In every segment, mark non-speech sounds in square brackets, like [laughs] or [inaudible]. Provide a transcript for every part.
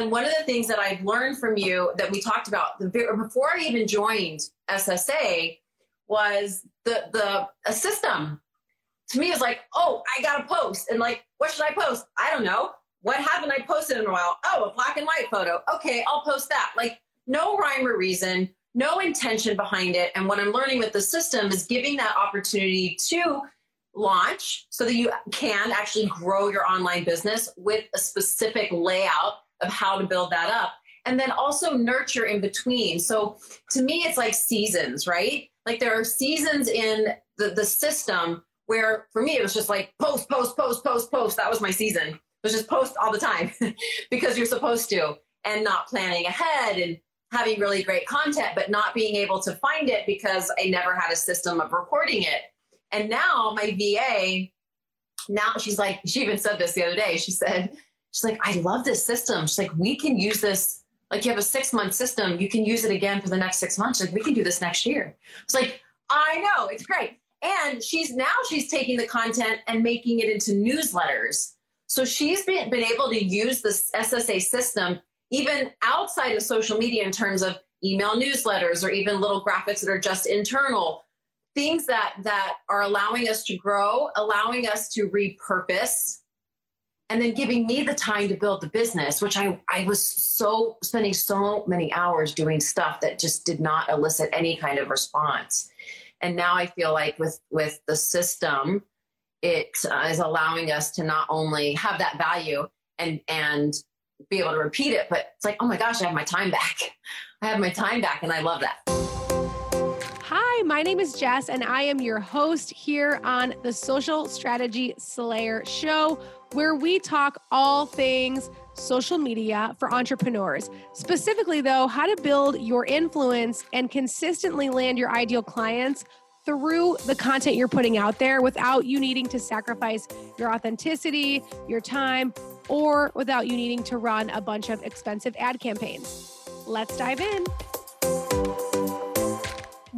And one of the things that I've learned from you that we talked about before I even joined SSA was the the a system. To me, is like, oh, I got to post, and like, what should I post? I don't know. What haven't I posted in a while? Oh, a black and white photo. Okay, I'll post that. Like, no rhyme or reason, no intention behind it. And what I'm learning with the system is giving that opportunity to launch so that you can actually grow your online business with a specific layout of how to build that up and then also nurture in between. So to me it's like seasons right? Like there are seasons in the, the system where for me it was just like post post post post post. That was my season. It was just post all the time [laughs] because you're supposed to and not planning ahead and having really great content but not being able to find it because i never had a system of recording it. And now my va now she's like she even said this the other day. She said she's like i love this system she's like we can use this like you have a six month system, you can use it again for the next six months. Like we can do this next year. It's like, I know, it's great. And she's now she's taking the content and making it into newsletters. So she's been, been able to use this SSA system even outside of social media in terms of email newsletters or even little graphics that are just internal things that that are allowing us to grow allowing us to repurpose and then giving me the time to build the business which i i was so spending so many hours doing stuff that just did not elicit any kind of response. And now i feel like with with the system it uh, is allowing us to not only have that value and and be able to repeat it but it's like oh my gosh i have my time back. [laughs] I have my time back and i love that. Hi, my name is Jess, and I am your host here on the Social Strategy Slayer Show where we talk all things social media for entrepreneurs. Specifically, though, how to build your influence and consistently land your ideal clients through the content you're putting out there without you needing to sacrifice your authenticity, your time, or without you needing to run a bunch of expensive ad campaigns. Let's dive in.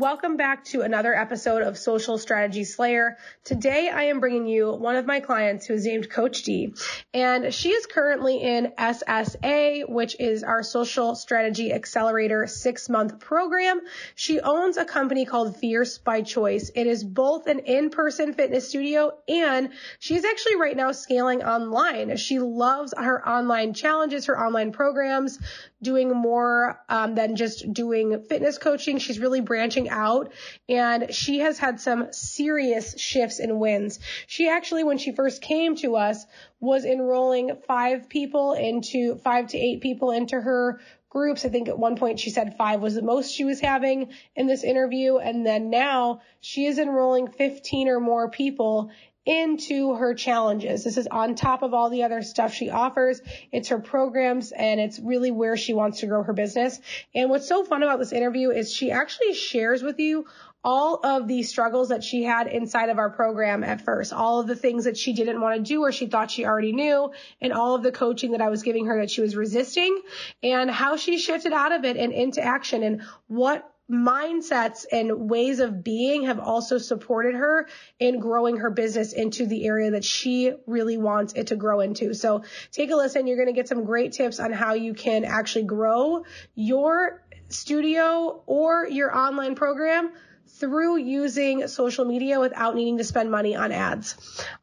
Welcome back to another episode of Social Strategy Slayer. Today I am bringing you one of my clients who is named Coach D, and she is currently in SSA, which is our Social Strategy Accelerator six month program. She owns a company called Fierce by Choice. It is both an in-person fitness studio and she's actually right now scaling online. She loves her online challenges, her online programs, doing more um, than just doing fitness coaching. She's really branching out and she has had some serious shifts in wins. She actually, when she first came to us, was enrolling five people into five to eight people into her groups. I think at one point she said five was the most she was having in this interview. And then now she is enrolling 15 or more people into her challenges. This is on top of all the other stuff she offers. It's her programs and it's really where she wants to grow her business. And what's so fun about this interview is she actually shares with you all of the struggles that she had inside of our program at first, all of the things that she didn't want to do or she thought she already knew, and all of the coaching that I was giving her that she was resisting, and how she shifted out of it and into action, and what mindsets and ways of being have also supported her in growing her business into the area that she really wants it to grow into. So take a listen. You're going to get some great tips on how you can actually grow your studio or your online program through using social media without needing to spend money on ads.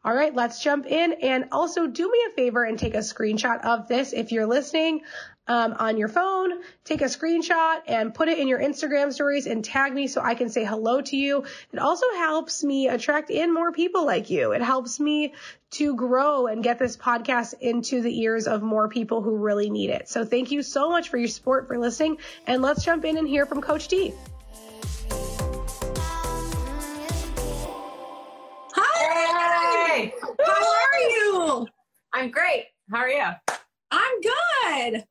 All right, let's jump in and also do me a favor and take a screenshot of this if you're listening um, on your phone, take a screenshot and put it in your Instagram stories and tag me so I can say hello to you. It also helps me attract in more people like you. It helps me to grow and get this podcast into the ears of more people who really need it. So thank you so much for your support, for listening, and let's jump in and hear from Coach D. Hi! Hey! How are you? I'm great. How are you?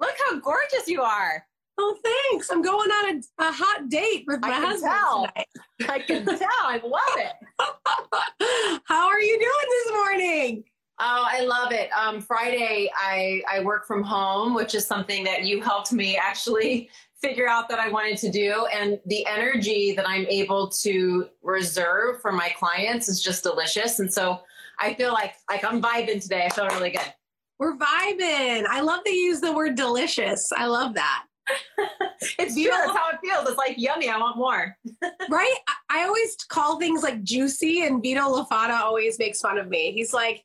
Look how gorgeous you are. Oh, thanks. I'm going on a, a hot date with my I husband tell. tonight. I can [laughs] tell. I love it. [laughs] How are you doing this morning? Oh, I love it. Um, Friday, I, I work from home, which is something that you helped me actually [laughs] figure out that I wanted to do. And the energy that I'm able to reserve for my clients is just delicious. And so I feel like like I'm vibing today. I feel really good. We're vibing. I love that you use the word delicious. I love that. [laughs] it's true. That's how it feels. It's like yummy. I want more. [laughs] right? I, I always call things like juicy, and Vito Lafata always makes fun of me. He's like,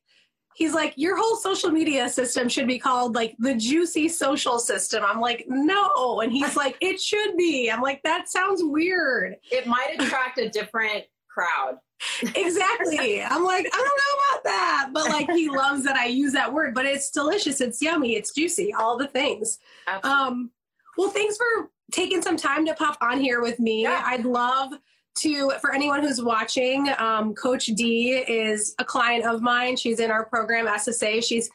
he's like, your whole social media system should be called like the juicy social system. I'm like, no. And he's like, it should be. I'm like, that sounds weird. It might attract a different crowd. Exactly. I'm like, I don't know about that. But like he [laughs] loves that I use that word, but it's delicious, it's yummy, it's juicy, all the things. Absolutely. Um well, thanks for taking some time to pop on here with me. Yeah. I'd love to for anyone who's watching um, coach d is a client of mine she's in our program ssa she's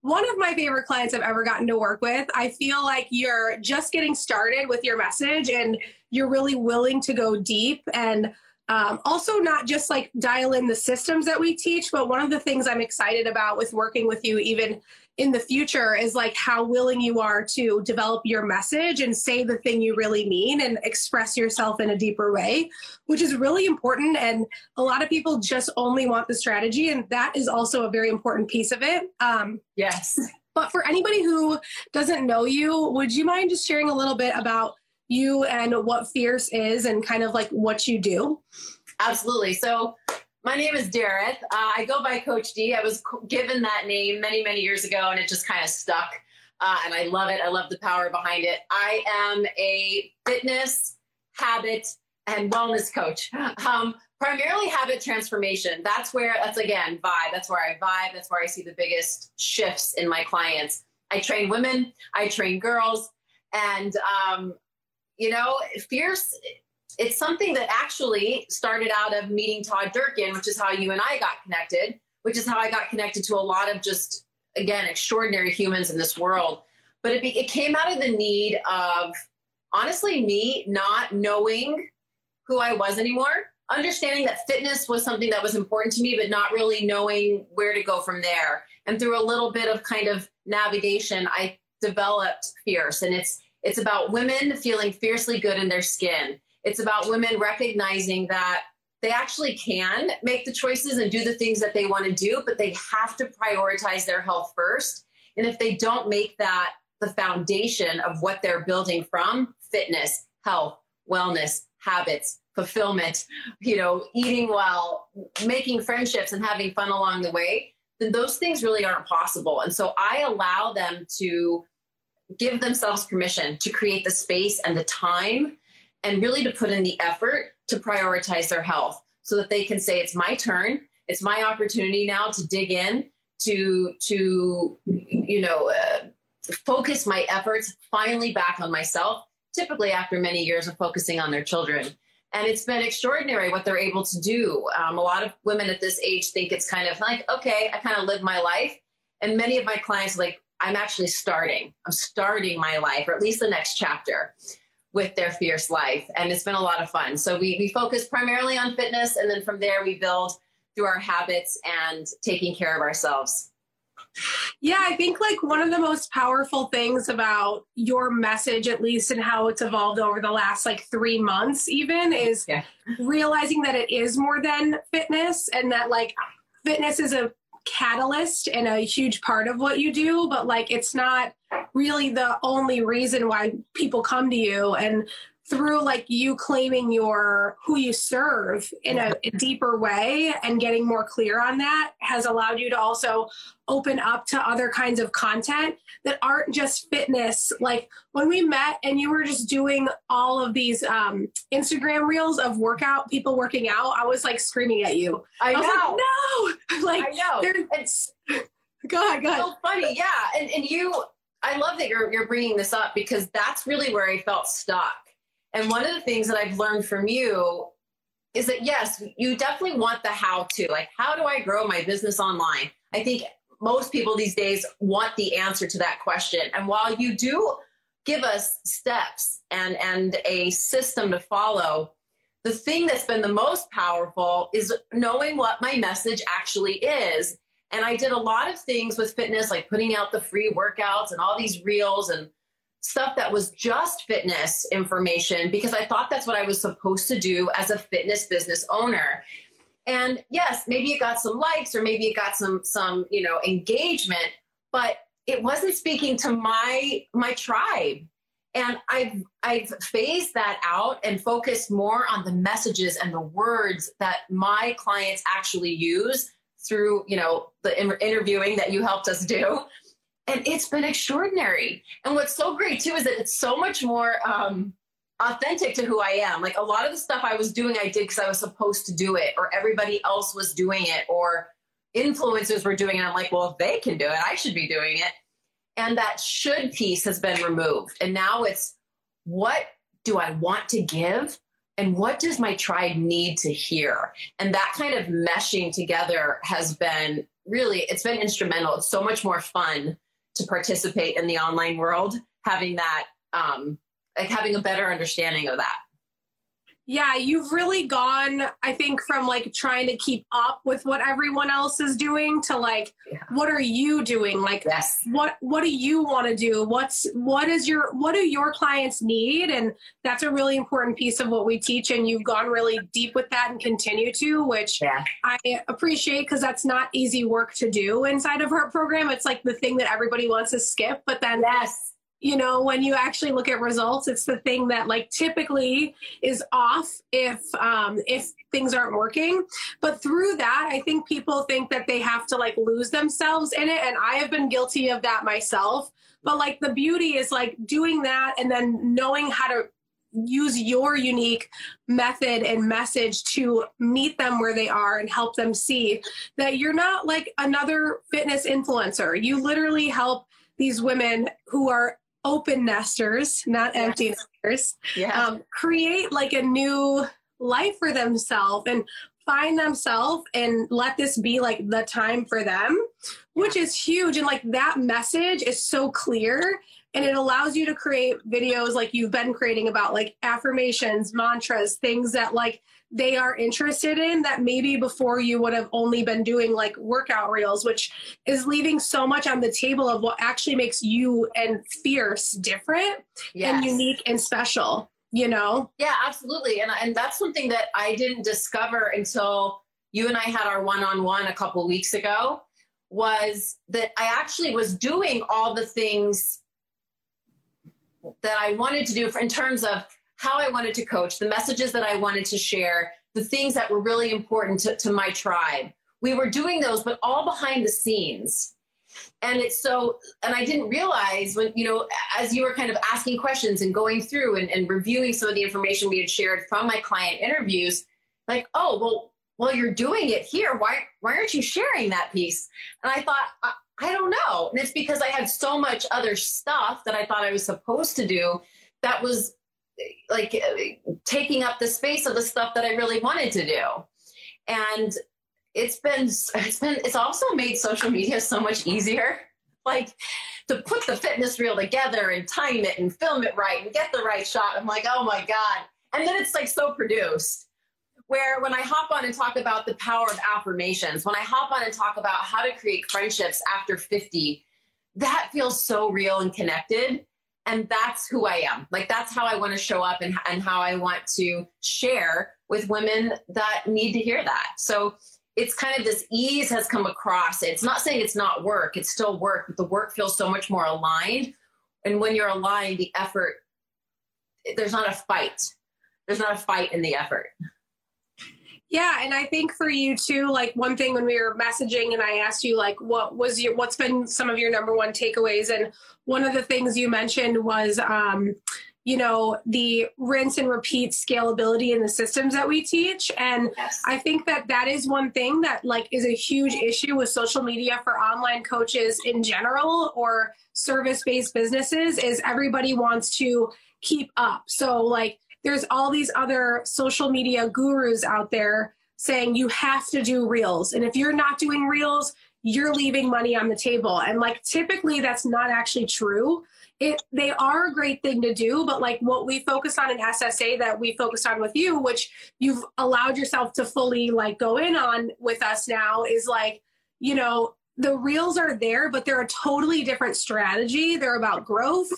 one of my favorite clients i've ever gotten to work with i feel like you're just getting started with your message and you're really willing to go deep and um, also not just like dial in the systems that we teach but one of the things i'm excited about with working with you even in the future is like how willing you are to develop your message and say the thing you really mean and express yourself in a deeper way, which is really important. And a lot of people just only want the strategy, and that is also a very important piece of it. Um, yes. But for anybody who doesn't know you, would you mind just sharing a little bit about you and what Fierce is and kind of like what you do? Absolutely. So, my name is Dareth. Uh, I go by Coach D. I was given that name many, many years ago, and it just kind of stuck. Uh, and I love it. I love the power behind it. I am a fitness, habit, and wellness coach. Um, primarily habit transformation. That's where, that's again, vibe. That's where I vibe. That's where I see the biggest shifts in my clients. I train women, I train girls, and, um, you know, fierce it's something that actually started out of meeting Todd Durkin, which is how you and I got connected, which is how I got connected to a lot of just, again, extraordinary humans in this world. But it, be, it came out of the need of, honestly, me not knowing who I was anymore, understanding that fitness was something that was important to me, but not really knowing where to go from there. And through a little bit of kind of navigation, I developed Fierce. And it's, it's about women feeling fiercely good in their skin it's about women recognizing that they actually can make the choices and do the things that they want to do, but they have to prioritize their health first. And if they don't make that the foundation of what they're building from fitness, health, wellness, habits, fulfillment, you know, eating well, making friendships and having fun along the way, then those things really aren't possible. And so I allow them to give themselves permission to create the space and the time and really to put in the effort to prioritize their health so that they can say it's my turn. It's my opportunity now to dig in to to you know uh, focus my efforts finally back on myself typically after many years of focusing on their children. And it's been extraordinary what they're able to do. Um, a lot of women at this age think it's kind of like okay i kind of live my life. And many of my clients like i'm actually starting i'm starting my life or at least the next chapter with their fierce life. And it's been a lot of fun. So we, we focus primarily on fitness. And then from there, we build through our habits and taking care of ourselves. Yeah, I think like one of the most powerful things about your message, at least and how it's evolved over the last like three months, even is yeah. realizing that it is more than fitness and that like fitness is a catalyst and a huge part of what you do, but like it's not really the only reason why people come to you. And through like you claiming your who you serve in a, a, deeper way and getting more clear on that has allowed you to also open up to other kinds of content that aren't just fitness. Like when we met and you were just doing all of these um, instagram reels of workout people working out i was like screaming at you. I, I know like, no! [laughs] Like i know. it's go ahead go ahead. So funny yeah. And, and you i love that you're, you're bringing this up because that's really where i felt stuck. And one of the things that I've learned from you is that yes, you definitely want the how to. Like, how do I grow my business online? I think most people these days want the answer to that question. And while you do give us steps and and a system to follow, the thing that's been the most powerful is knowing what my message actually is. And I did a lot of things with fitness, like putting out the free workouts and all these reels and stuff that was just fitness information because I thought that's what I was supposed to do as a fitness business owner. And yes, maybe it got some likes or maybe it got some some, you know, engagement, but it wasn't speaking to my my tribe. And i've i've phased that out and focused more on the messages and the words that my clients actually use through you know the interviewing that you helped us do. And it's been extraordinary. And what's so great too is that it's so much more um, authentic to who i am. Like a lot of the stuff i was doing i did because i was supposed to do it or everybody else was doing it or influencers were doing it. I'm like well if they can do it. I should be doing it. And that should piece has been removed. And now it's what do i want to give? And what does my tribe need to hear? And that kind of meshing together has been really it's been instrumental. It's so much more fun to participate in the online world having that um like having a better understanding of that yeah, you've really gone, I think, from like trying to keep up with what everyone else is doing to like, yeah. what are you doing? Like, yes. what what do you want to do? What's what is your what do your clients need? And that's a really important piece of what we teach. And you've gone really deep with that and continue to, which yeah. I appreciate because that's not easy work to do inside of our program. It's like the thing that everybody wants to skip, but then yes you know when you actually look at results it's the thing that like typically is off if um if things aren't working. But through that i think people think that they have to like lose themselves in it and i have been guilty of that myself. But like the beauty is like doing that and then knowing how to use your unique method and message to meet them where they are and help them see that you're not like another fitness influencer. You literally help these women who are open nesters, not yes. empty nesters, yeah. Um, create like a new life for themselves and find themselves and let this be like the time for them, which is huge. And like that message is so clear and it allows you to create videos like you've been creating about like affirmations, mantras, things that like they are interested in that maybe before you would have only been doing like workout reels, which is leaving so much on the table of what actually makes you and fierce different yes. and unique and special, you know? Yeah, absolutely. And, and that's something that I didn't discover until you and I had our one on one a couple weeks ago was that I actually was doing all the things that I wanted to do for, in terms of how I wanted to coach, the messages that I wanted to share, the things that were really important to, to my tribe. We were doing those, but all behind the scenes. And it's so, and I didn't realize when, you know, as you were kind of asking questions and going through and, and reviewing some of the information we had shared from my client interviews, like, oh, well, well, you're doing it here. Why, why aren't you sharing that piece? And I thought, I, I don't know. And it's because I had so much other stuff that I thought I was supposed to do that was like taking up the space of the stuff that I really wanted to do. And it's been it's been it's also made social media so much easier. Like to put the fitness reel together and time it and film it right and get the right shot. I'm like, oh my God. And then it's like so produced. Where when I hop on and talk about the power of affirmations, when I hop on and talk about how to create friendships after 50, that feels so real and connected and that's who I am. Like that's how I want to show up and, and how I want to share with women that need to hear that. So it's kind of this ease has come across. It's not saying it's not work, it's still work, but the work feels so much more aligned. And when you're aligned, the effort, there's not a fight. There's not a fight in the effort. Yeah, and I think for you too, like one thing when we were messaging and I asked you like what was your what's been some of your number one takeaways? And one of the things you mentioned was um you know the rinse and repeat scalability in the systems that we teach. And yes. i think that that is one thing that like is a huge issue with social media for online coaches in general or service based businesses is everybody wants to keep up. So like there's all these other social media gurus out there saying you have to do reels. And if you're not doing reels, you're leaving money on the table. And like typically that's not actually true. It they are a great thing to do, but like what we focus on in SSA that we focused on with you, which you've allowed yourself to fully like go in on with us now is like, you know, the reels are there, but they're a totally different strategy. They're about growth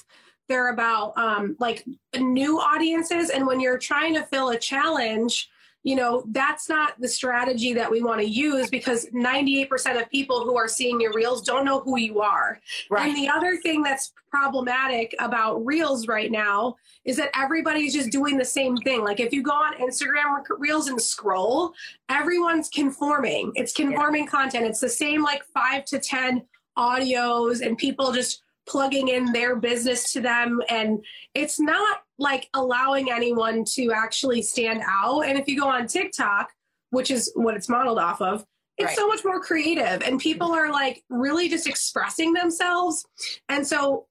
they're about um, like new audiences and when you're trying to fill a challenge you know, that's not the strategy that we want to use because 98% of people who are seeing your reels don't know who you are. Right. And the other thing that's problematic about reels right now is that everybody's just doing the same thing. Like if you go on Instagram reels and scroll, everyone's conforming. It's conforming yeah. content. It's the same like five to 10 audios and people just plugging in their business to them. And it's not like allowing anyone to actually stand out. And if you go on TikTok, which is what it's modeled off of, it's right. so much more creative and people are like really just expressing themselves. And so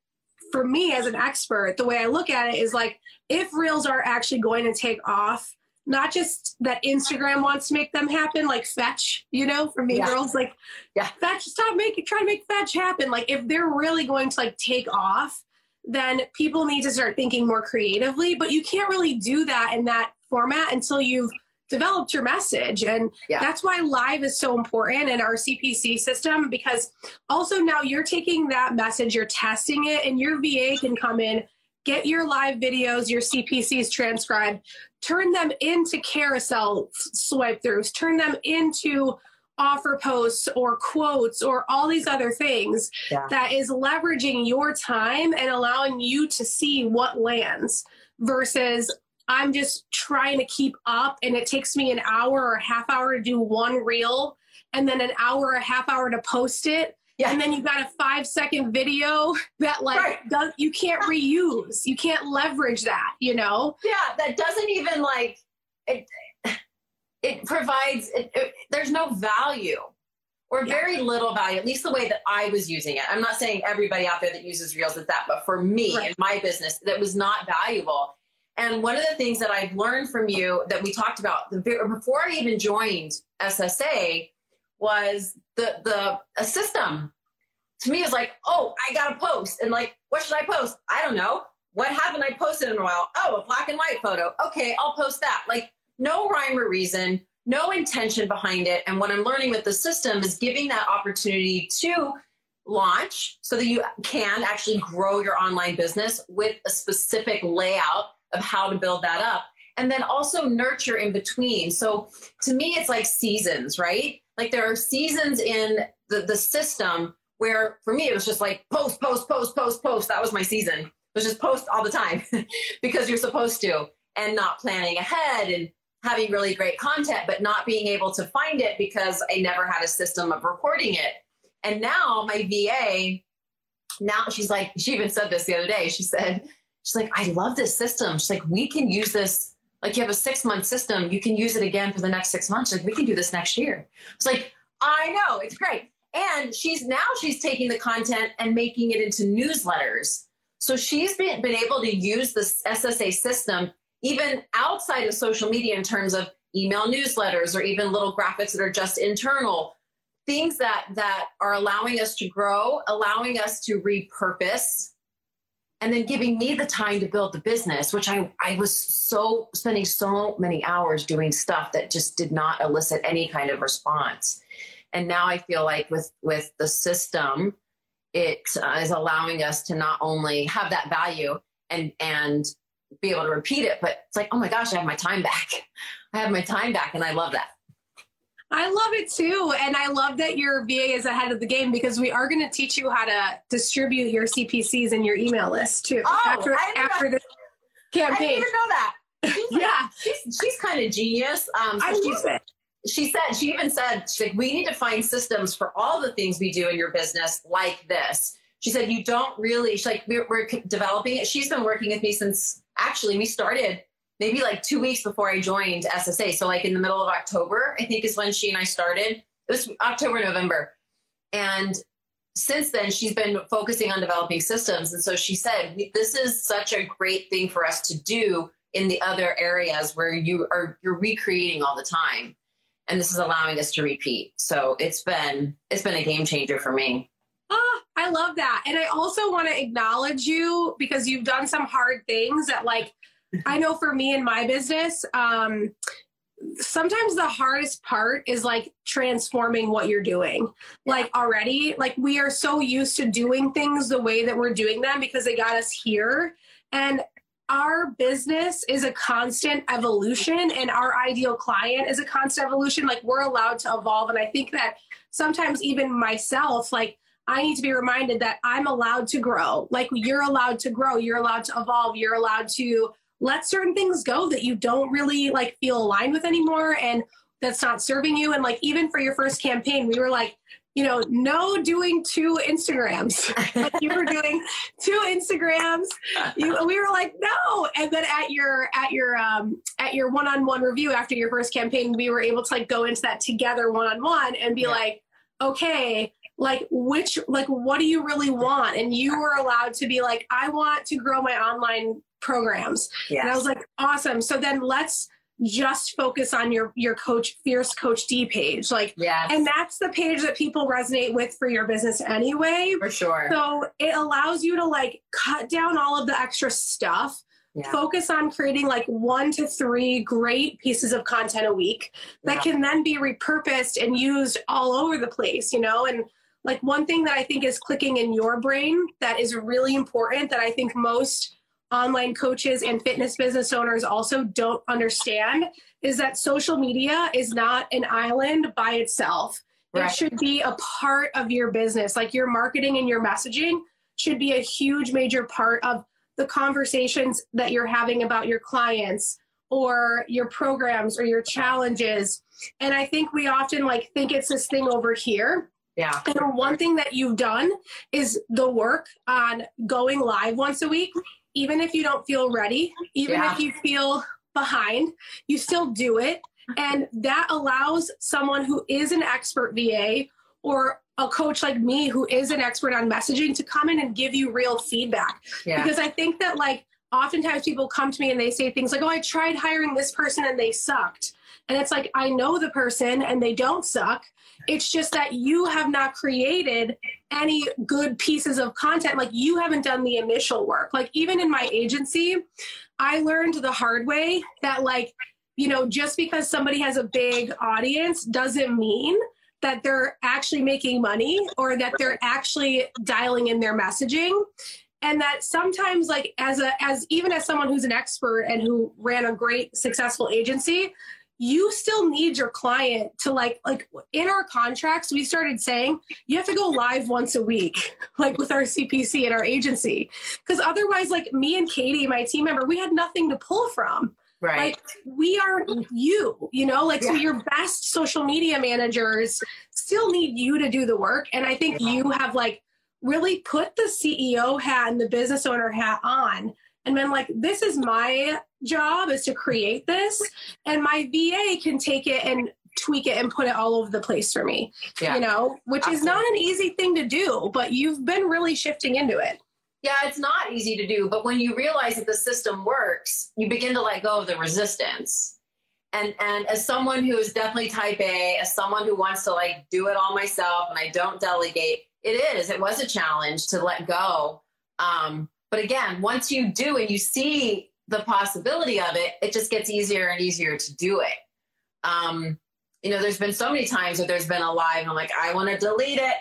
for me as an expert, the way I look at it is like if reels are actually going to take off, not just that Instagram wants to make them happen, like fetch, you know, for me yeah. girls, like yeah, fetch, stop making, try to make fetch happen. Like if they're really going to like take off, then people need to start thinking more creatively. But you can't really do that in that format until you've developed your message. And yeah. that's why live is so important in our CPC system because also now you're taking that message, you're testing it, and your VA can come in, get your live videos, your CPCs transcribed, turn them into carousel swipe throughs, turn them into offer posts or quotes or all these other things yeah. that is leveraging your time and allowing you to see what lands versus I'm just trying to keep up and it takes me an hour or a half hour to do one reel and then an hour or a half hour to post it yeah. And then you got a five second video that like right. does, you can't reuse. You can't leverage that, you know? Yeah, that doesn't even like it it provides it, it, there's no value or very little value, at least the way that I was using it. I'm not saying everybody out there that uses Reels is that, but for me right. in my business, that was not valuable. And one of the things that I've learned from you that we talked about before I even joined SSA was the the a system to me is like, oh, I got to post. And like, what should I post? I don't know. What haven't I posted in a while? Oh, a black and white photo. Okay, I'll post that. Like, no rhyme or reason, no intention behind it. And what I'm learning with the system is giving that opportunity to launch so that you can actually grow your online business with a specific layout of how to build that up. And then also nurture in between. So to me, it's like seasons, right? Like there are seasons in the, the system where for me it was just like post, post, post, post, post. That was my season. It was just post all the time [laughs] because you're supposed to and not planning ahead and having really great content, but not being able to find it because I never had a system of recording it. And now my VA, now she's like, she even said this the other day. She said, she's like, I love this system. She's like, we can use this. Like you have a six month system, you can use it again for the next six months. Like we can do this next year. It's like, I know, it's great. And she's now she's taking the content and making it into newsletters. So she's been, been able to use this SSA system even outside of social media in terms of email newsletters or even little graphics that are just internal things that that are allowing us to grow allowing us to repurpose and then giving me the time to build the business which i i was so spending so many hours doing stuff that just did not elicit any kind of response. And now i feel like with with the system it uh, is allowing us to not only have that value and and be able to repeat it but it's like oh my gosh i have my time back. [laughs] I have my time back and i love that I love it too. And I love that your VA is ahead of the game because we are going to teach you how to distribute your CPCs and your email list too. Oh, after, after this campaign. I didn't know that. She's yeah. Like, she's, she's kind of genius. Um, so I love it she said she even said she's like we need to find systems for all the things we do in your business like this she said you don't really she's like we're, we're developing it she's been working with me since actually we started maybe like two weeks before i joined ssa so like in the middle of october i think is when she and i started it was october november and since then she's been focusing on developing systems and so she said this is such a great thing for us to do in the other areas where you are you're recreating all the time and this is allowing us to repeat. So it's been it's been a game changer for me. Ah, I love that. And I also want to acknowledge you because you've done some hard things that like [laughs] I know for me in my business, um sometimes the hardest part is like transforming what you're doing. Like already, like we are so used to doing things the way that we're doing them because they got us here. And our business is a constant evolution and our ideal client is a constant evolution. Like we're allowed to evolve. And I think that sometimes even myself, like I need to be reminded that I'm allowed to grow. Like you're allowed to grow, you're allowed to evolve, you're allowed to let certain things go that you don't really like feel aligned with anymore and that's not serving you. And like even for your first campaign, we were like, you know, no doing two Instagrams. [laughs] like you were doing two Instagrams. You, we were like, no. And then at your at your um, at your one on one review after your first campaign, we were able to like go into that together one on one and be yeah. like, okay, like which like what do you really want? And you were allowed to be like, I want to grow my online programs. Yes. And I was like, awesome. So then let's just focus on your your coach fierce coach d page like yeah and that's the page that people resonate with for your business anyway for sure so it allows you to like cut down all of the extra stuff yeah. focus on creating like one to three great pieces of content a week that yeah. can then be repurposed and used all over the place you know and like one thing that i think is clicking in your brain that is really important that i think most online coaches and fitness business owners also don't understand is that social media is not an island by itself. Right. It should be a part of your business. Like your marketing and your messaging should be a huge, major part of the conversations that you're having about your clients or your programs or your challenges. And I think we often like think it's this thing over here. Yeah. And one thing that you've done is the work on going live once a week even if you don't feel ready, even yeah. if you feel behind, you still do it. And that allows someone who is an expert VA or a coach like me who is an expert on messaging to come in and give you real feedback. Yeah. Because I think that like oftentimes people come to me and they say things like, oh, I tried hiring this person and they sucked. And it's like, I know the person and they don't suck. It's just that you have not created any good pieces of content. Like you haven't done the initial work. Like even in my agency, I learned the hard way that, like, you know, just because somebody has a big audience doesn't mean that they're actually making money or that they're actually dialing in their messaging and that sometimes like as a as even as someone who's an expert and who ran a great successful agency you still need your client to like like in our contracts we started saying you have to go live once a week like with our cpc and our agency. Because otherwise like me and katie my team member we had nothing to pull from. Right. Like we are you you know? Like yeah. so your best social media managers still need you to do the work and i think you have like really put the ceo hat and the business owner hat on and been like, this is my job is to create this, and my VA can take it and tweak it and put it all over the place for me. Yeah. You know, which Absolutely. is not an easy thing to do, but you've been really shifting into it. Yeah, it's not easy to do, but when you realize that the system works, you begin to let go of the resistance. And and as someone who is definitely type A, as someone who wants to like do it all myself and I don't delegate, it is. It was a challenge to let go. Um, but again, once you do and you see the possibility of it, it just gets easier and easier to do it. Um, you know, there's been so many times where there's been a live and I'm like, I want to delete it.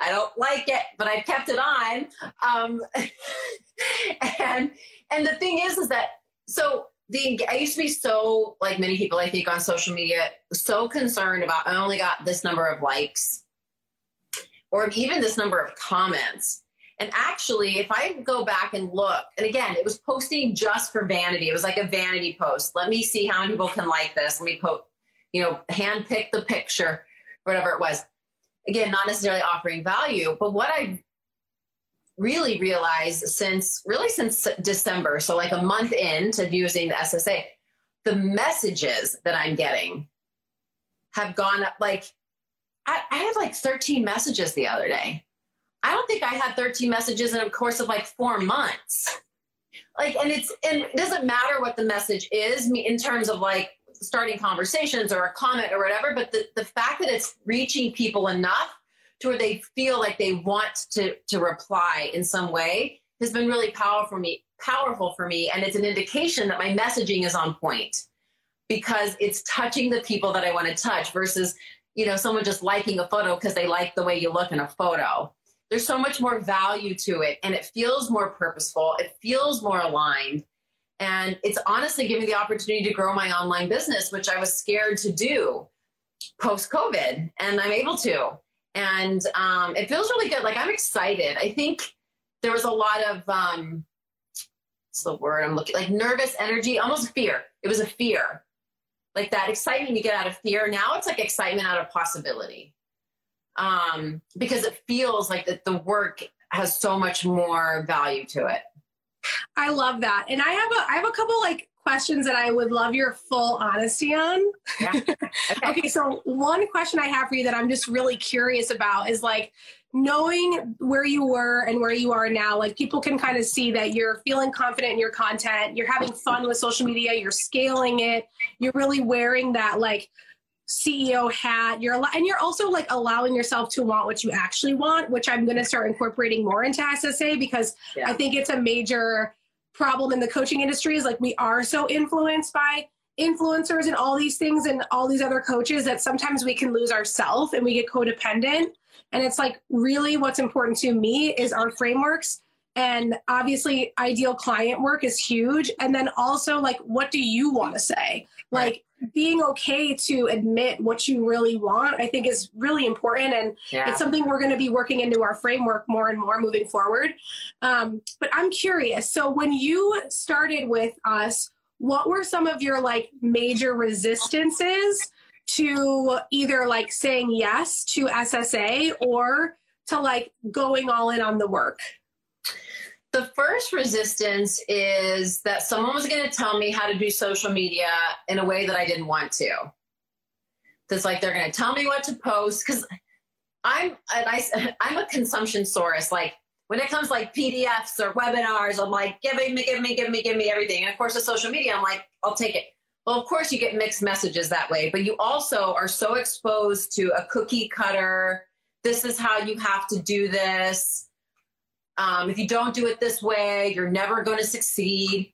I don't like it, but I've kept it on. Um, [laughs] and and the thing is, is that so the I used to be so like many people I think on social media so concerned about I only got this number of likes or even this number of comments and actually, if I go back and look, and again, it was posting just for vanity. It was like a vanity post. Let me see how many people can like this. Let me put, you know, hand pick the picture, whatever it was. Again, not necessarily offering value, but what I really realized since really since December, so like a month into using the SSA, the messages that I'm getting have gone up. Like I, I had like 13 messages the other day I don't think I had 13 messages in a course of like four months. Like, and it's, and it doesn't matter what the message is in terms of like starting conversations or a comment or whatever, but the, the fact that it's reaching people enough to where they feel like they want to, to reply in some way has been really powerful for me, powerful for me. And it's an indication that my messaging is on point because it's touching the people that I want to touch versus, you know, someone just liking a photo because they like the way you look in a photo there's so much more value to it and it feels more purposeful it feels more aligned And it's honestly given me the opportunity to grow my online business, which I was scared to do post COVID, and I'm able to. And um, it feels really good. Like I'm excited. I think there was a lot of um, what's the word I'm looking like nervous energy, almost fear. It was a fear, like that excitement you get out of fear. Now it's like excitement out of possibility, um, because it feels like that the work has so much more value to it. I love that. And I have a I have a couple like questions that I would love your full honesty on. Yeah. [laughs] Okay. okay, so one question I have for you that I'm just really curious about is like knowing where you were and where you are now, like people can kind of see that you're feeling confident in your content, you're having fun with social media, you're scaling it, you're really wearing that like CEO hat. You're and you're also like allowing yourself to want what you actually want, which I'm going to start incorporating more into SSA because yeah. I think it's a major problem in the coaching industry is like we are so influenced by influencers and all these things and all these other coaches that sometimes we can lose ourselves and we get codependent. And it's like really what's important to me is our frameworks and obviously ideal client work is huge. And then also like what do you want to say? Like being okay to admit what you really want i think is really important. And yeah. it's something we're going to be working into our framework more and more moving forward. Um, but i'm curious. So when you started with us what were some of your like major resistances to either like saying yes to ssa or to like going all in on the work the first resistance is that someone was going to tell me how to do social media in a way that I didn't want to. That's like they're going to tell me what to post because I'm I, I'm a consumption source. Like when it comes like PDFs or webinars, I'm like, give me, give me, give me, give me everything. And of course, with social media, I'm like, I'll take it. Well, of course, you get mixed messages that way, but you also are so exposed to a cookie cutter. This is how you have to do this um, if you don't do it this way, you're never going to succeed.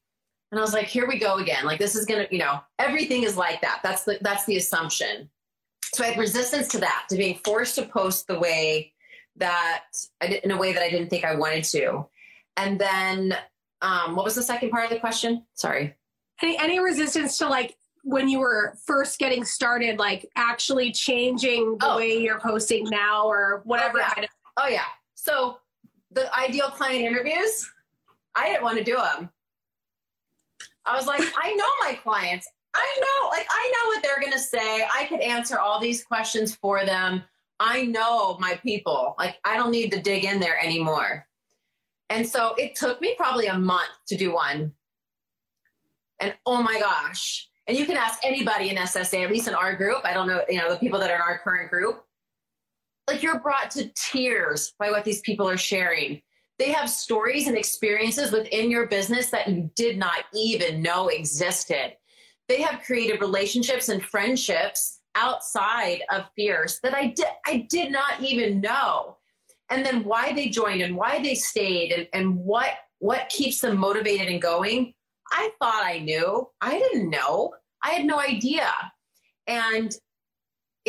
And I was like, here we go again. Like this is going to, you know, everything is like that. That's the that's the assumption. So I had resistance to that, to being forced to post the way that I did, in a way that I didn't think I wanted to. And then, um, what was the second part of the question? Sorry. Any any resistance to like when you were first getting started, like actually changing the oh. way you're posting now or whatever? Oh yeah. oh yeah. So the ideal client interviews, I didn't want to do them. I was like, I know my clients. I know, like, I know what they're going to say. I could answer all these questions for them. I know my people. Like, I don't need to dig in there anymore. And so it took me probably a month to do one. And oh my gosh. And you can ask anybody in SSA, at least in our group. I don't know, you know, the people that are in our current group like you're brought to tears by what these people are sharing. They have stories and experiences within your business that you did not even know existed. They have created relationships and friendships outside of Fierce that I did I did not even know. And then why they joined and why they stayed and, and what what keeps them motivated and going. I thought I knew. I didn't know. I had no idea. And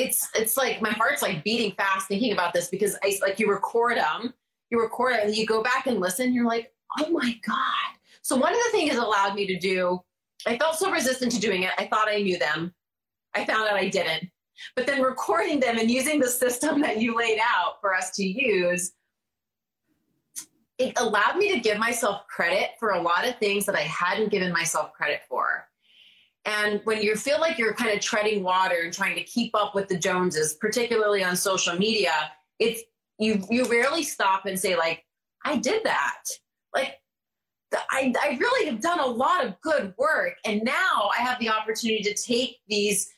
it's it's like my heart's like beating fast thinking about this because I like you record them, you record it, and you go back and listen. You're like, oh my god. So one of the things it allowed me to do, I felt so resistant to doing it. I thought I knew them. I found out I didn't. But then recording them and using the system that you laid out for us to use, it allowed me to give myself credit for a lot of things that I hadn't given myself credit for. And when you feel like you're kind of treading water and trying to keep up with the Joneses, particularly on social media, it's you you rarely stop and say like, I did that. Like I, I really have done a lot of good work. And now I have the opportunity to take these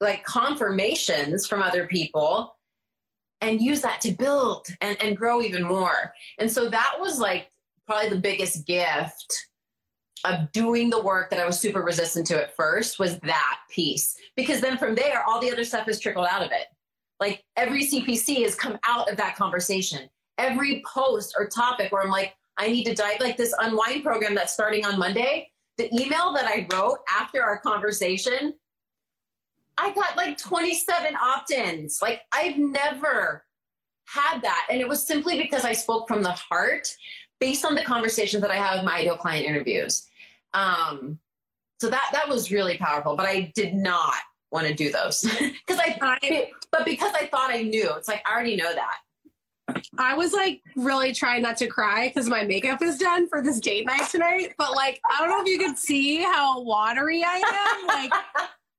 like confirmations from other people and use that to build and, and grow even more. And so that was like probably the biggest gift of doing the work that I was super resistant to at first was that piece. Because then from there, all the other stuff has trickled out of it. Like every CPC has come out of that conversation. Every post or topic where I'm like, I need to dive, like this unwind program that's starting on Monday. The email that I wrote after our conversation, I got like 27 opt ins. Like I've never had that. And it was simply because I spoke from the heart based on the conversations that I have with my ideal client interviews. Um, so that that was really powerful, but I did not want to do those [laughs] because I, I, but because I thought I knew. It's like I already know that. I was like really trying not to cry because my makeup is done for this date night tonight. But like, I don't know if you can see how watery I am. Like,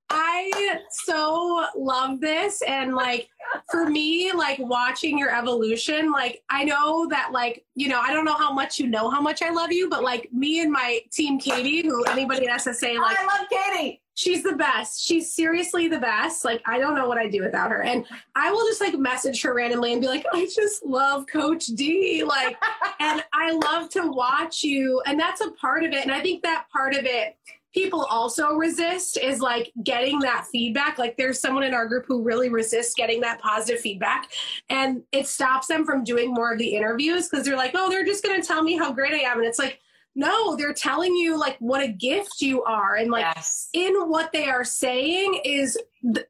I so love this. And like for me, like watching your evolution, like I know that like, you know, I don't know how much you know how much I love you, but like me and my team Katie, who anybody at SSA like I love Katie. She's the best. She's seriously the best. Like I don't know what I'd do without her. And I will just like message her randomly and be like, I just love Coach D. Like, [laughs] and I love to watch you. And that's a part of it. And I think that part of it people also resist is like getting that feedback. Like there's someone in our group who really resists getting that positive feedback and it stops them from doing more of the interviews because they're like, oh, they're just going to tell me how great I am. And it's like, no, they're telling you like what a gift you are. And like yes. in what they are saying is,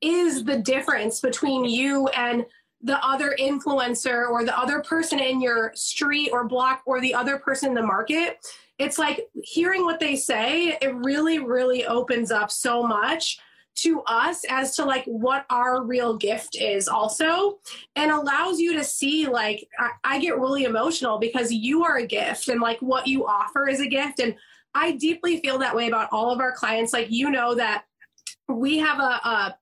is the difference between you and the other influencer or the other person in your street or block or the other person in the market it's like hearing what they say, it really, really opens up so much to us as to like what our real gift is also and allows you to see like I, I, get really emotional because you are a gift and like what you offer is a gift and i deeply feel that way about all of our clients. Like you know that we have a, a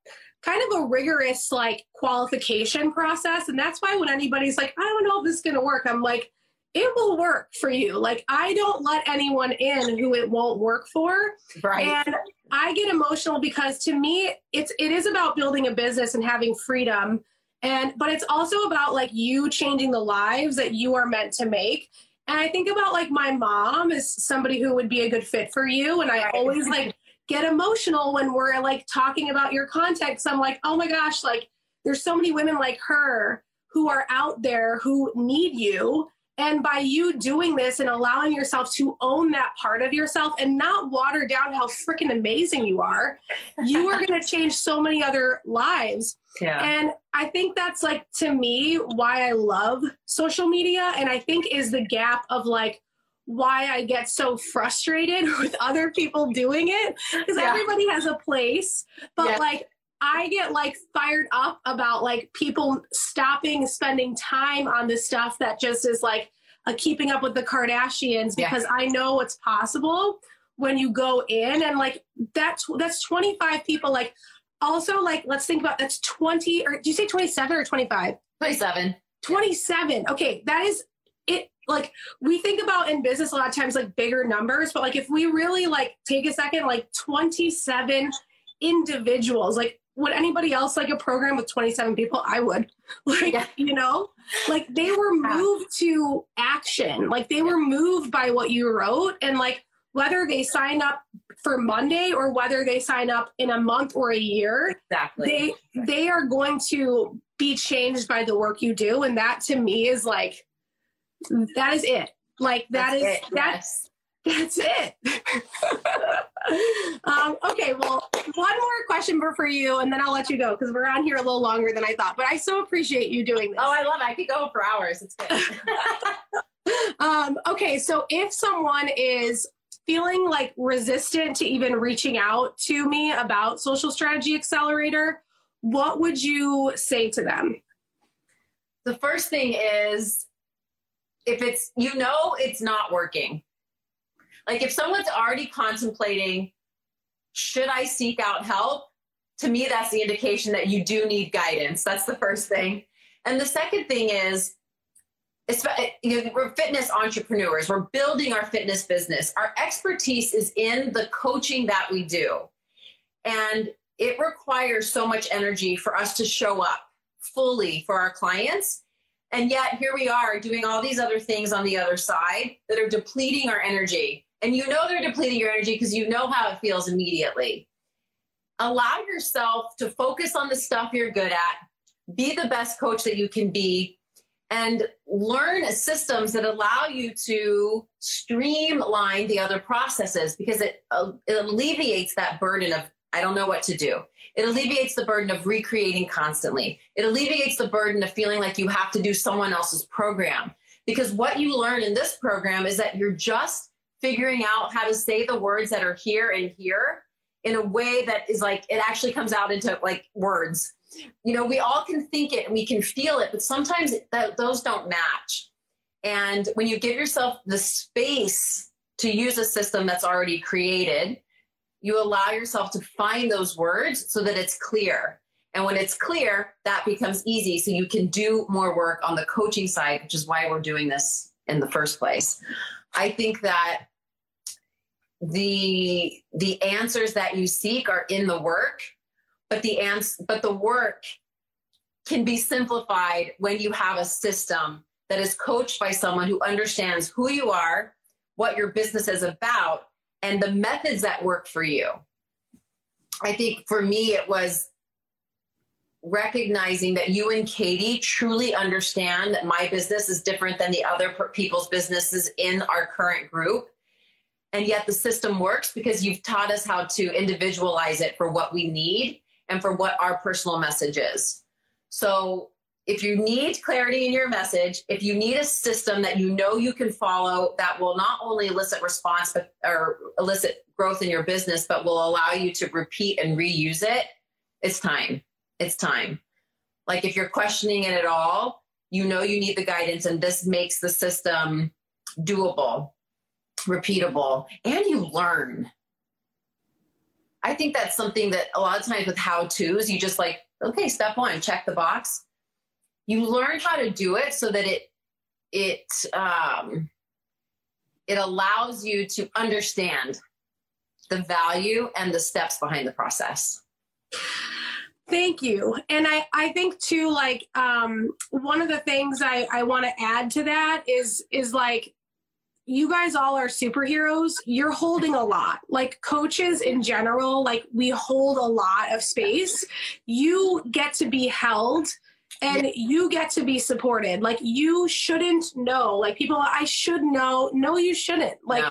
kind of a rigorous like qualification process and that's why when anybody's like i don't know if this is going to work i'm like it will work for you. Like I don't let anyone in who it won't work for. Right. And I get emotional because to me it's it is about building a business and having freedom. And but it's also about like you changing the lives that you are meant to make. And I think about like my mom is somebody who would be a good fit for you. And I always like get emotional when we're like talking about your context. I'm like, oh my gosh, like there's so many women like her who are out there who need you and by you doing this and allowing yourself to own that part of yourself and not water down how freaking amazing you are, you are going [laughs] to change so many other lives. Yeah. And I think that's like to me why I love social media and I think is the gap of like why I get so frustrated [laughs] with other people doing it because yeah. everybody has a place, but yeah. like I get like fired up about like people stopping spending time on the stuff that just is like a keeping up with the Kardashians because yeah. I know what's possible when you go in and like that's that's 25 people like also like let's think about that's 20 or do you say 27 or 25 27 27 okay that is like we think about in business a lot of times like bigger numbers but like if we really like take a second like 27 individuals like would anybody else like a program with 27 people? I would. [laughs] Like, yeah. you know, like they were moved to action. Like they were moved by what you wrote. And like whether they sign up for Monday or whether they sign up in a month or a year, exactly. They they are going to be changed by the work you do. And that to me is like that is it. Like that that's is it. that's yes. That's it. [laughs] um, okay, well, one more question for, you, and then I'll let you go because we're on here a little longer than I thought. But I so appreciate you doing this. Oh, I love it. I could go for hours. It's good. [laughs] um, okay, so if someone is feeling like resistant to even reaching out to me about Social Strategy Accelerator, what would you say to them? The first thing is if it's, you know, it's not working like if someone's already contemplating, should I seek out help? To me, that's the indication that you do need guidance. That's the first thing. And the second thing is, you know, we're fitness entrepreneurs. We're building our fitness business. Our expertise is in the coaching that we do. And it requires so much energy for us to show up fully for our clients. And yet, here we are doing all these other things on the other side that are depleting our energy. And you know they're depleting your energy because you know how it feels immediately. Allow yourself to focus on the stuff you're good at, be the best coach that you can be, and learn systems that allow you to streamline the other processes because it, uh, it alleviates that burden of, I don't know what to do. It alleviates the burden of recreating constantly. It alleviates the burden of feeling like you have to do someone else's program. Because what you learn in this program is that you're just figuring out how to say the words that are here and here in a way that is like it actually comes out into like words. You know, we all can think it and we can feel it, but sometimes th- those don't match. And when you give yourself the space to use a system that's already created, you allow yourself to find those words so that it's clear. And when it's clear, that becomes easy. So you can do more work on the coaching side, which is why we're doing this in the first place. I think that the the answers that you seek are in the work, but the ans- but the work can be simplified when you have a system that is coached by someone who understands who you are, what your business is about, and the methods that work for you. I think for me, it was recognizing that you and Katie truly understand that my business is different than the other people's businesses in our current group. And yet the system works because you've taught us how to individualize it for what we need and for what our personal message is. So if you need clarity in your message, if you need a system that you know you can follow that will not only elicit response but or elicit growth in your business, but will allow you to repeat and reuse it, it's time. It's time. Like if you're questioning it at all, you know you need the guidance, and this makes the system doable, repeatable, and you learn. I think that's something that a lot of times with how to's, you just like, okay, step one, check the box you learn how to do it so that it it um, it allows you to understand the value and the steps behind the process thank you and i i think too like um one of the things i i want to add to that is is like you guys all are superheroes. You're holding a lot. Like coaches in general, like we hold a lot of space. You get to be held and yeah. you get to be supported. Like you shouldn't know. Like people, I should know. No, you shouldn't. Like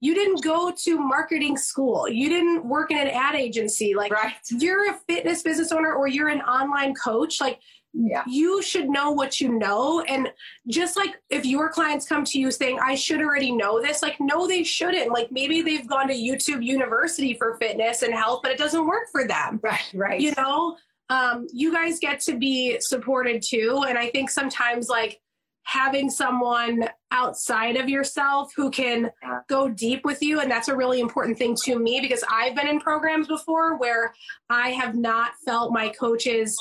you didn't go to marketing school. You didn't work in an ad agency. Like right. you're a fitness business owner or you're an online coach. Like yeah. you should know what you know. And just like if your clients come to you saying, I should already know this, like, no, they shouldn't. Like maybe they've gone to YouTube University for fitness and health, but it doesn't work for them. Right, right. You know? Um, you guys get to be supported too. And I think sometimes like having someone outside of yourself who can go deep with you and that's a really important thing to me because I've been in programs before where I have not felt my coaches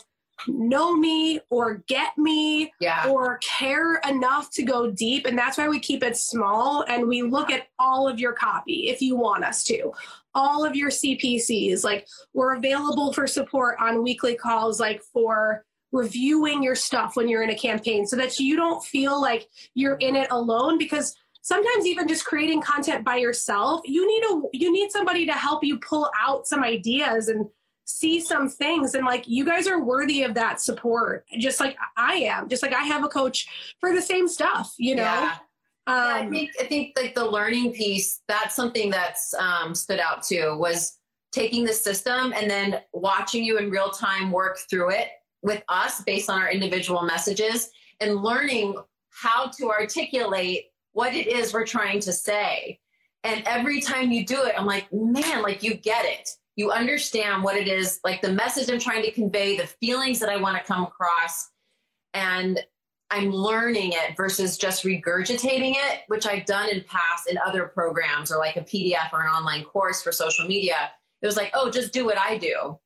know me or get me yeah. or care enough to go deep. And that's why we keep it small and we look at all of your copy if you want us to. All of your CPCs, like we're available for support on weekly calls, like for reviewing your stuff when you're in a campaign so that you don't feel like you're in it alone because sometimes even just creating content by yourself you need a you need somebody to help you pull out some ideas and see some things and like you guys are worthy of that support just like i am just like i have a coach for the same stuff you know yeah. Um, yeah, I think I think like the learning piece that's something that's um, stood out too was taking the system and then watching you in real time work through it with us based on our individual messages and learning how to articulate what it is we're trying to say. And every time you do it, I'm like, man, like you get it you understand what it is like the message i'm trying to convey the feelings that i want to come across and i'm learning it versus just regurgitating it which i've done in past in other programs or like a pdf or an online course for social media. It was like oh just do what i do.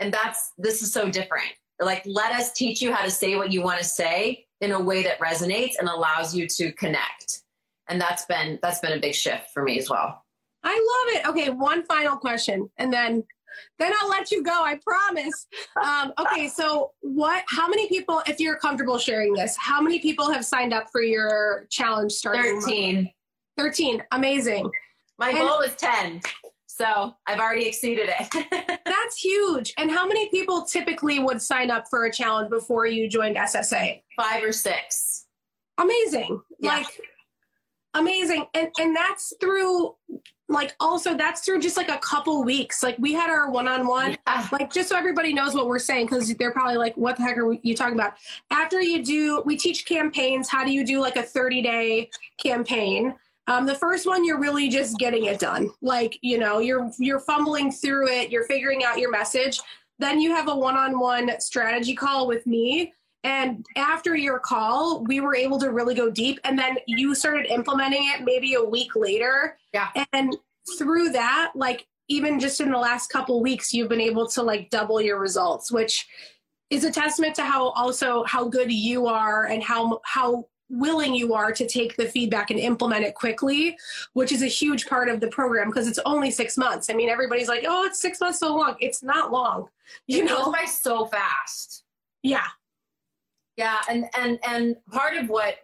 And that's this is so different. Like let us teach you how to say what you want to say in a way that resonates and allows you to connect. And that's been that's been a big shift for me as well. I love it. Okay, one final question, and then then I'll let you go. I promise. Um, okay, so what? How many people, if you're comfortable sharing this, how many people have signed up for your challenge starting? Thirteen. Month? Thirteen. Amazing. My and, goal is ten. So I've already exceeded it. [laughs] that's huge. And how many people typically would sign up for a challenge before you joined SSA? Five or six. Amazing. Yeah. Like amazing. And and that's through like also that's through just like a couple weeks like we had our one-on-one yeah. like just so everybody knows what we're saying because they're probably like what the heck are you talking about after you do we teach campaigns how do you do like a 30 day campaign Um, the first one, you're really just getting it done. Like, you know, you're you're fumbling through it, you're figuring out your message. Then you have a one-on-one strategy call with me. And after your call, we were able to really go deep. And then you started implementing it maybe a week later. Yeah. And through that, like even just in the last couple weeks, you've been able to like double your results, which is a testament to how also how good you are and how how willing you are to take the feedback and implement it quickly, which is a huge part of the program because it's only six months. I mean, everybody's like, "Oh, it's six months so long." It's not long. You it know, goes by so fast. Yeah, yeah, and and and part of what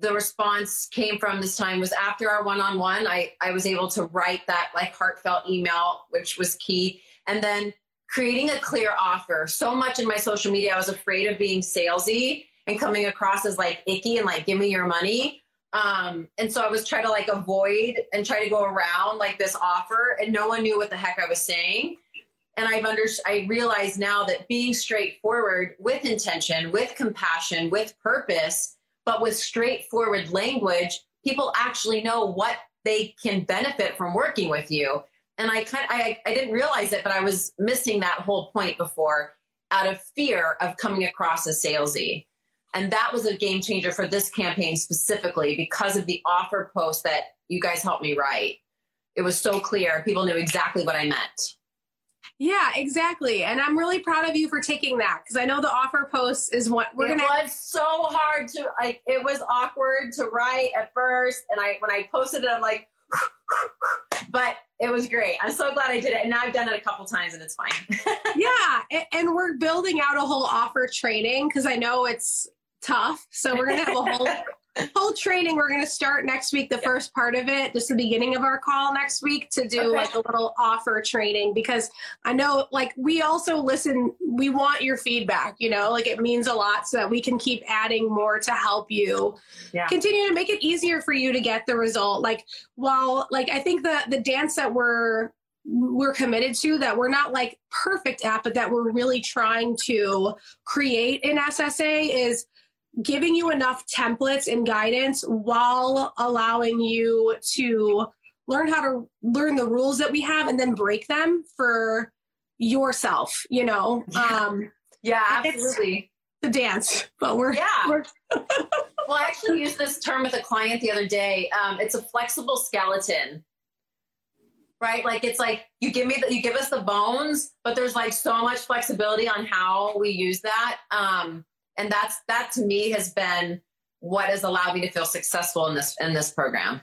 the response came from this time was after our one-on-one, I I was able to write that like heartfelt email, which was key, and then creating a clear offer. So much in my social media, I was afraid of being salesy and coming across as like icky and like give me your money um and so i was trying to like avoid and try to go around like this offer and no one knew what the heck i was saying and i've under i realize now that being straightforward with intention with compassion with purpose but with straightforward language people actually know what they can benefit from working with you and i kind I, I didn't realize it but i was missing that whole point before out of fear of coming across as salesy and that was a game changer for this campaign specifically because of the offer post that you guys helped me write. It was so clear. People knew exactly what I meant. Yeah, exactly. And I'm really proud of you for taking that because I know the offer post is what we're it gonna. It was so hard to like. It was awkward to write at first, and I when I posted it, I'm like, [laughs] but it was great. I'm so glad I did it, and now I've done it a couple times, and it's fine. [laughs] yeah, and we're building out a whole offer training because I know it's tough. So we're gonna have a whole [laughs] whole training. We're gonna start next week, the first part of it, just the beginning of our call next week to do okay. like a little offer training because I know like we also listen, we want your feedback, you know, like it means a lot so that we can keep adding more to help you yeah. continue to make it easier for you to get the result. Like while like I think the the dance that we're we're committed to that we're not like perfect at but that we're really trying to create in ssa is giving you enough templates and guidance while allowing you to learn how to learn the rules that we have and then break them for yourself you know? Um yeah absolutely. the dance but we're yeah. [laughs] we're well i actually used this term with a client the other day. Um, it's a flexible skeleton. Right? Like it's like you give me the, you give us the bones but there's like so much flexibility on how we use that. Um and that's that to me has been what has allowed me to feel successful in this in this program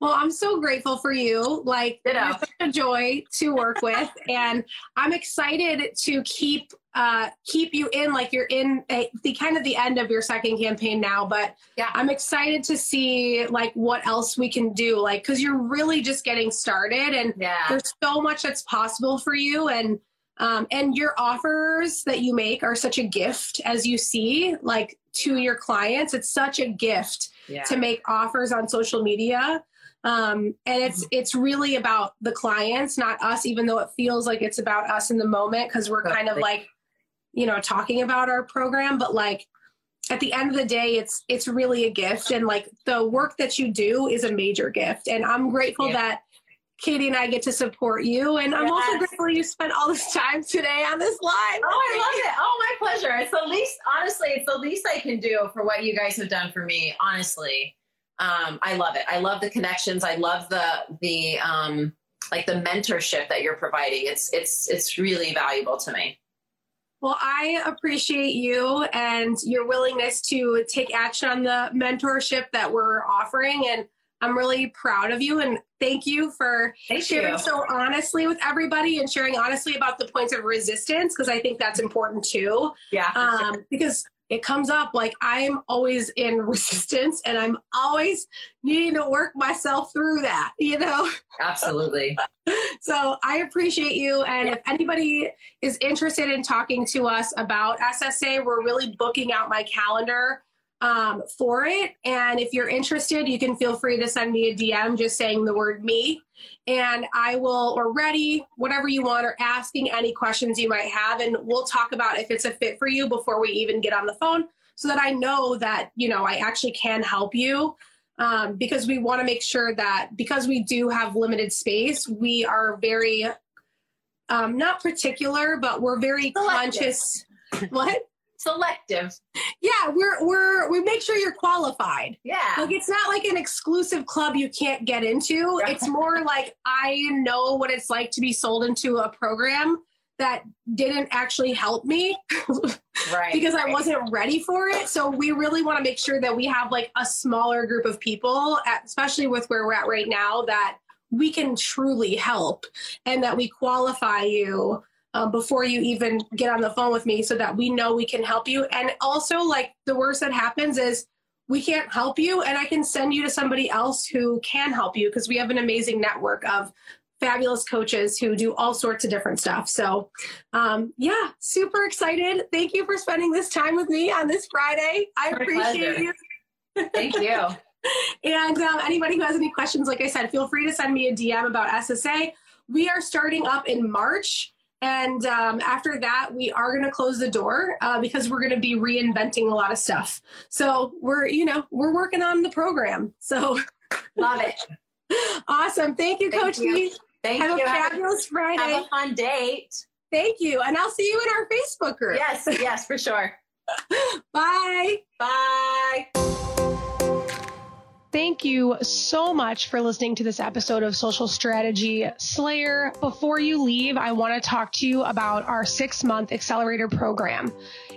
well, I'm so grateful for you. Like, Ditto. you're such a joy to work with, [laughs] and I'm excited to keep uh, keep you in. Like, you're in a, the kind of the end of your second campaign now, but yeah, I'm excited to see like what else we can do. Like, because you're really just getting started, and yeah. there's so much that's possible for you, and um, and your offers that you make are such a gift as you see, like to your clients. It's such a gift yeah. to make offers on social media. Um, and it's mm-hmm. it's really about the clients, not us, even though it feels like it's about us in the moment because we're kind of like, you know, talking about our program, but like at the end of the day it's it's really a gift and like the work that you do is a major gift and i'm grateful yeah. that Katie and I get to support you. And I'm yes. also grateful you spent all this time today on this live. Oh, I love it. Oh, my pleasure. It's the least, honestly, it's the least I can do for what you guys have done for me. Honestly, um, I love it. I love the connections. I love the, the, um, like the mentorship that you're providing. It's, it's, it's really valuable to me. Well, I appreciate you and your willingness to take action on the mentorship that we're offering. And I'm really proud of you and thank you for thank sharing you. so honestly with everybody and sharing honestly about the points of resistance because I think that's important too. Yeah. Um, because it comes up like I'm always in [laughs] resistance and I'm always needing to work myself through that, you know? Absolutely. [laughs] so I appreciate you. And if anybody is interested in talking to us about SSA, we're really booking out my calendar um, for it. And if you're interested, you can feel free to send me a DM just saying the word me. And I will, or ready, whatever you want, or asking any questions you might have. And we'll talk about if it's a fit for you before we even get on the phone so that I know that, you know, I actually can help you. um, because we want to make sure that because we do have limited space, we are very um, not particular, but we're very Selective. conscious. what? Selective. Yeah, we're we're we make sure you're qualified. Yeah. Like it's not like an exclusive club you can't get into. Right. It's more like I know what it's like to be sold into a program that didn't actually help me [laughs] right, because right. I wasn't ready for it. So we really want to make sure that we have like a smaller group of people, at, especially with where we're at right now, that we can truly help and that we qualify you um, before you even get on the phone with me so that we know we can help you. And also, like the worst that happens is we can't help you and I can send you to somebody else who can help you because we have an amazing network of fabulous coaches who do all sorts of different stuff. So, um, yeah, super excited. Thank you for spending this time with me on this Friday. I My appreciate pleasure. you. Thank you. [laughs] and um, anybody who has any questions, like I said, feel free to send me a DM about SSA. We are starting up in March. And um, after that, we are going to close the door uh, because we're going to be reinventing a lot of stuff. So we're, you know, we're working on the program. So [laughs] love it. Awesome. Thank you, Thank Coach you. Thank you. have you. A fabulous have a, Friday. Have a fun date. Thank you. And I'll see you in our Facebook group. Yes, yes, for sure. [laughs] Bye. Bye. Thank you so much for listening to this episode of Social Strategy Slayer. Before you leave, I want to talk to you about our six month accelerator program.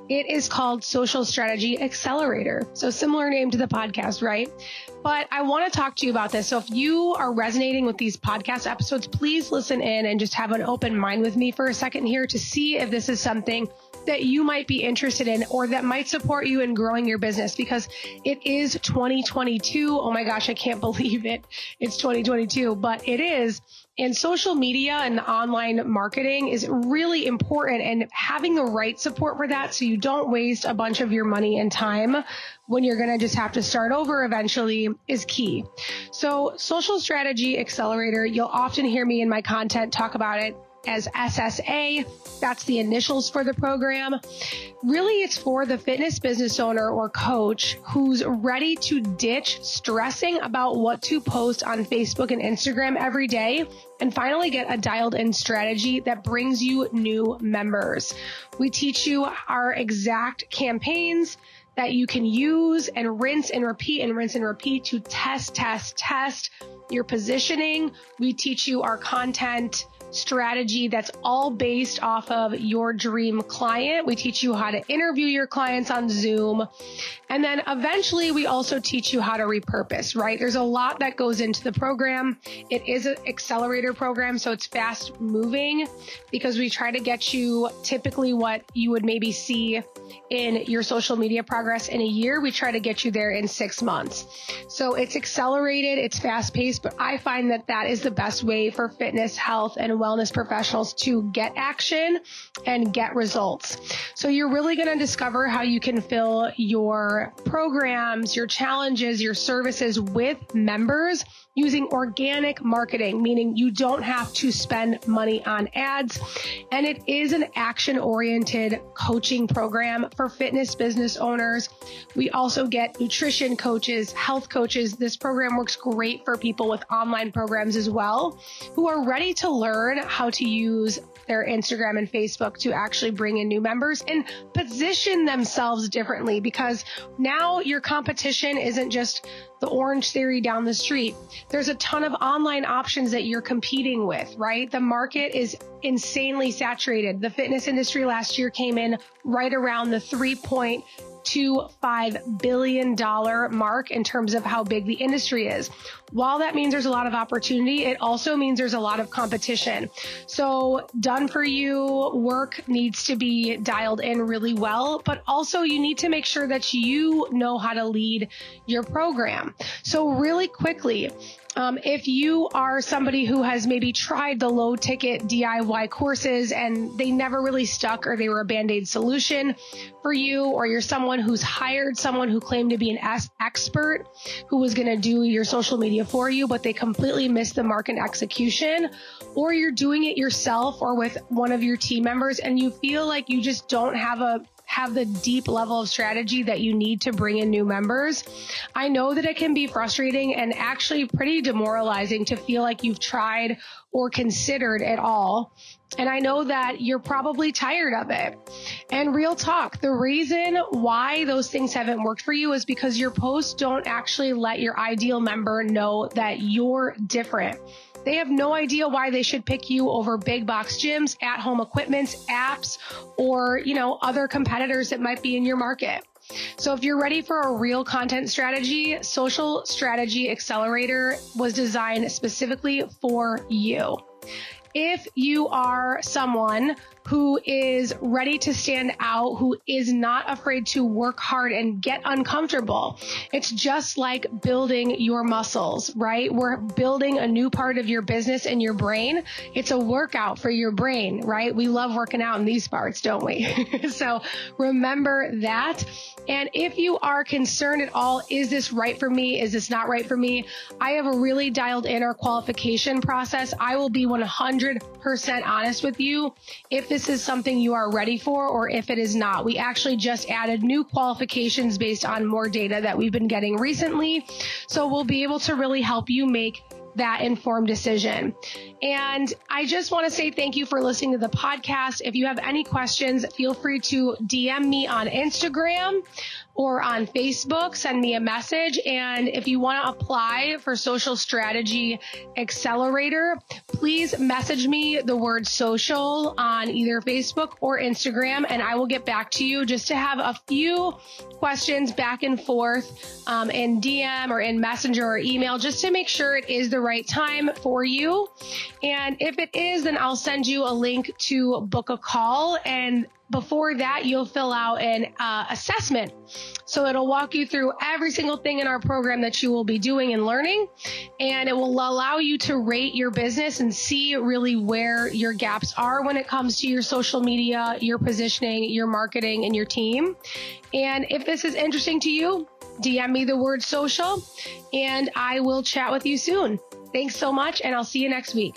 It is called Social Strategy Accelerator. So, similar name to the podcast, right? But I want to talk to you about this. So, if you are resonating with these podcast episodes, please listen in and just have an open mind with me for a second here to see if this is something that you might be interested in or that might support you in growing your business because it is 2022. Oh my gosh, I can't [laughs] believe it. It's 2022, but it is. And social media and online marketing is really important and having the right support for that so you don't waste a bunch of your money and time when you're going to just have to start over eventually is key. So social strategy accelerator, you'll often hear me in my content talk about it as SSA. That's the initials for the program. Really, it's for the fitness business owner or coach who's ready to ditch stressing about what to post on Facebook and Instagram every day and finally get a dialed in strategy that brings you new members. We teach you our exact campaigns that you can use and rinse and repeat and rinse and repeat to test, test, test your positioning. We teach you our content strategy that's all based off of your dream client. We teach you how to interview your clients on Zoom. And then eventually we also teach you how to repurpose, right? There's a lot that goes into the program. It is an accelerator program, so it's fast moving because we try to get you typically what you would maybe see in your social media progress in a year. We try to get you there in six months. So it's accelerated, it's fast paced, but I find that that is the best way for fitness, health, and wellness professionals to get action and get results. So you're really going to discover how you can fill your programs, your challenges, your services with members using organic marketing, meaning you don't have to spend money on ads. And it is an action oriented coaching program for fitness business owners. We also get nutrition coaches, health coaches. This program works great for people with online programs as well who are ready to learn how to use their Instagram and Facebook to actually bring in new members and position themselves differently because now your competition isn't just the Orangetheory down the street. There's a ton of online options that you're competing with, right? The market is insanely saturated. The fitness industry last year came in right around the 3.25 billion dollar mark in terms of how big the industry is. While that means there's a lot of opportunity, it also means there's a lot of competition. So done for you work needs to be dialed in really well, but also you need to make sure that you know how to lead your program. So really quickly, um, if you are somebody who has maybe tried the low ticket DIY courses and they never really stuck or they were a band aid solution for you, or you're someone who's hired someone who claimed to be an expert who was going to do your social media for you, but they completely missed the mark in execution, or you're doing it yourself or with one of your team members and you feel like you just don't have a have the deep level of strategy that you need to bring in new members. I know that it can be frustrating and actually pretty demoralizing to feel like you've tried or considered at all. And I know that you're probably tired of it. And real talk, the reason why those things haven't worked for you is because your posts don't actually let your ideal member know that you're different. They have no idea why they should pick you over big box gyms, at home equipment, apps, or, you know, other competitors that might be in your market. So if you're ready for a real content strategy, Social Strategy Accelerator was designed specifically for you. If you are someone who is ready to stand out, who is not afraid to work hard and get uncomfortable. It's just like building your muscles, right? We're building a new part of your business and your brain. It's a workout for your brain, right? We love working out in these parts, don't we? [laughs] so remember that. And if you are concerned at all, is this right for me? Is this not right for me? I have a really dialed in our qualification process. I will be 100% honest with you. If this is something you are ready for or if it is not. We actually just added new qualifications based on more data that we've been getting recently. So we'll be able to really help you make that informed decision. And I just want to say thank you for listening to the podcast. If you have any questions, feel free to DM me on Instagram or on Facebook, send me a message. And if you want to apply for Social Strategy Accelerator, please message me the word social on either Facebook or Instagram, and I will get back to you just to have a few questions back and forth um, in DM or in Messenger or email just to make sure it is the right time for you. And if it is, then I'll send you a link to book a call and before that, you'll fill out an uh, assessment. So it'll walk you through every single thing in our program that you will be doing and learning. And it will allow you to rate your business and see really where your gaps are when it comes to your social media, your positioning, your marketing, and your team. And if this is interesting to you, DM me the word social and I will chat with you soon. Thanks so much, and I'll see you next week.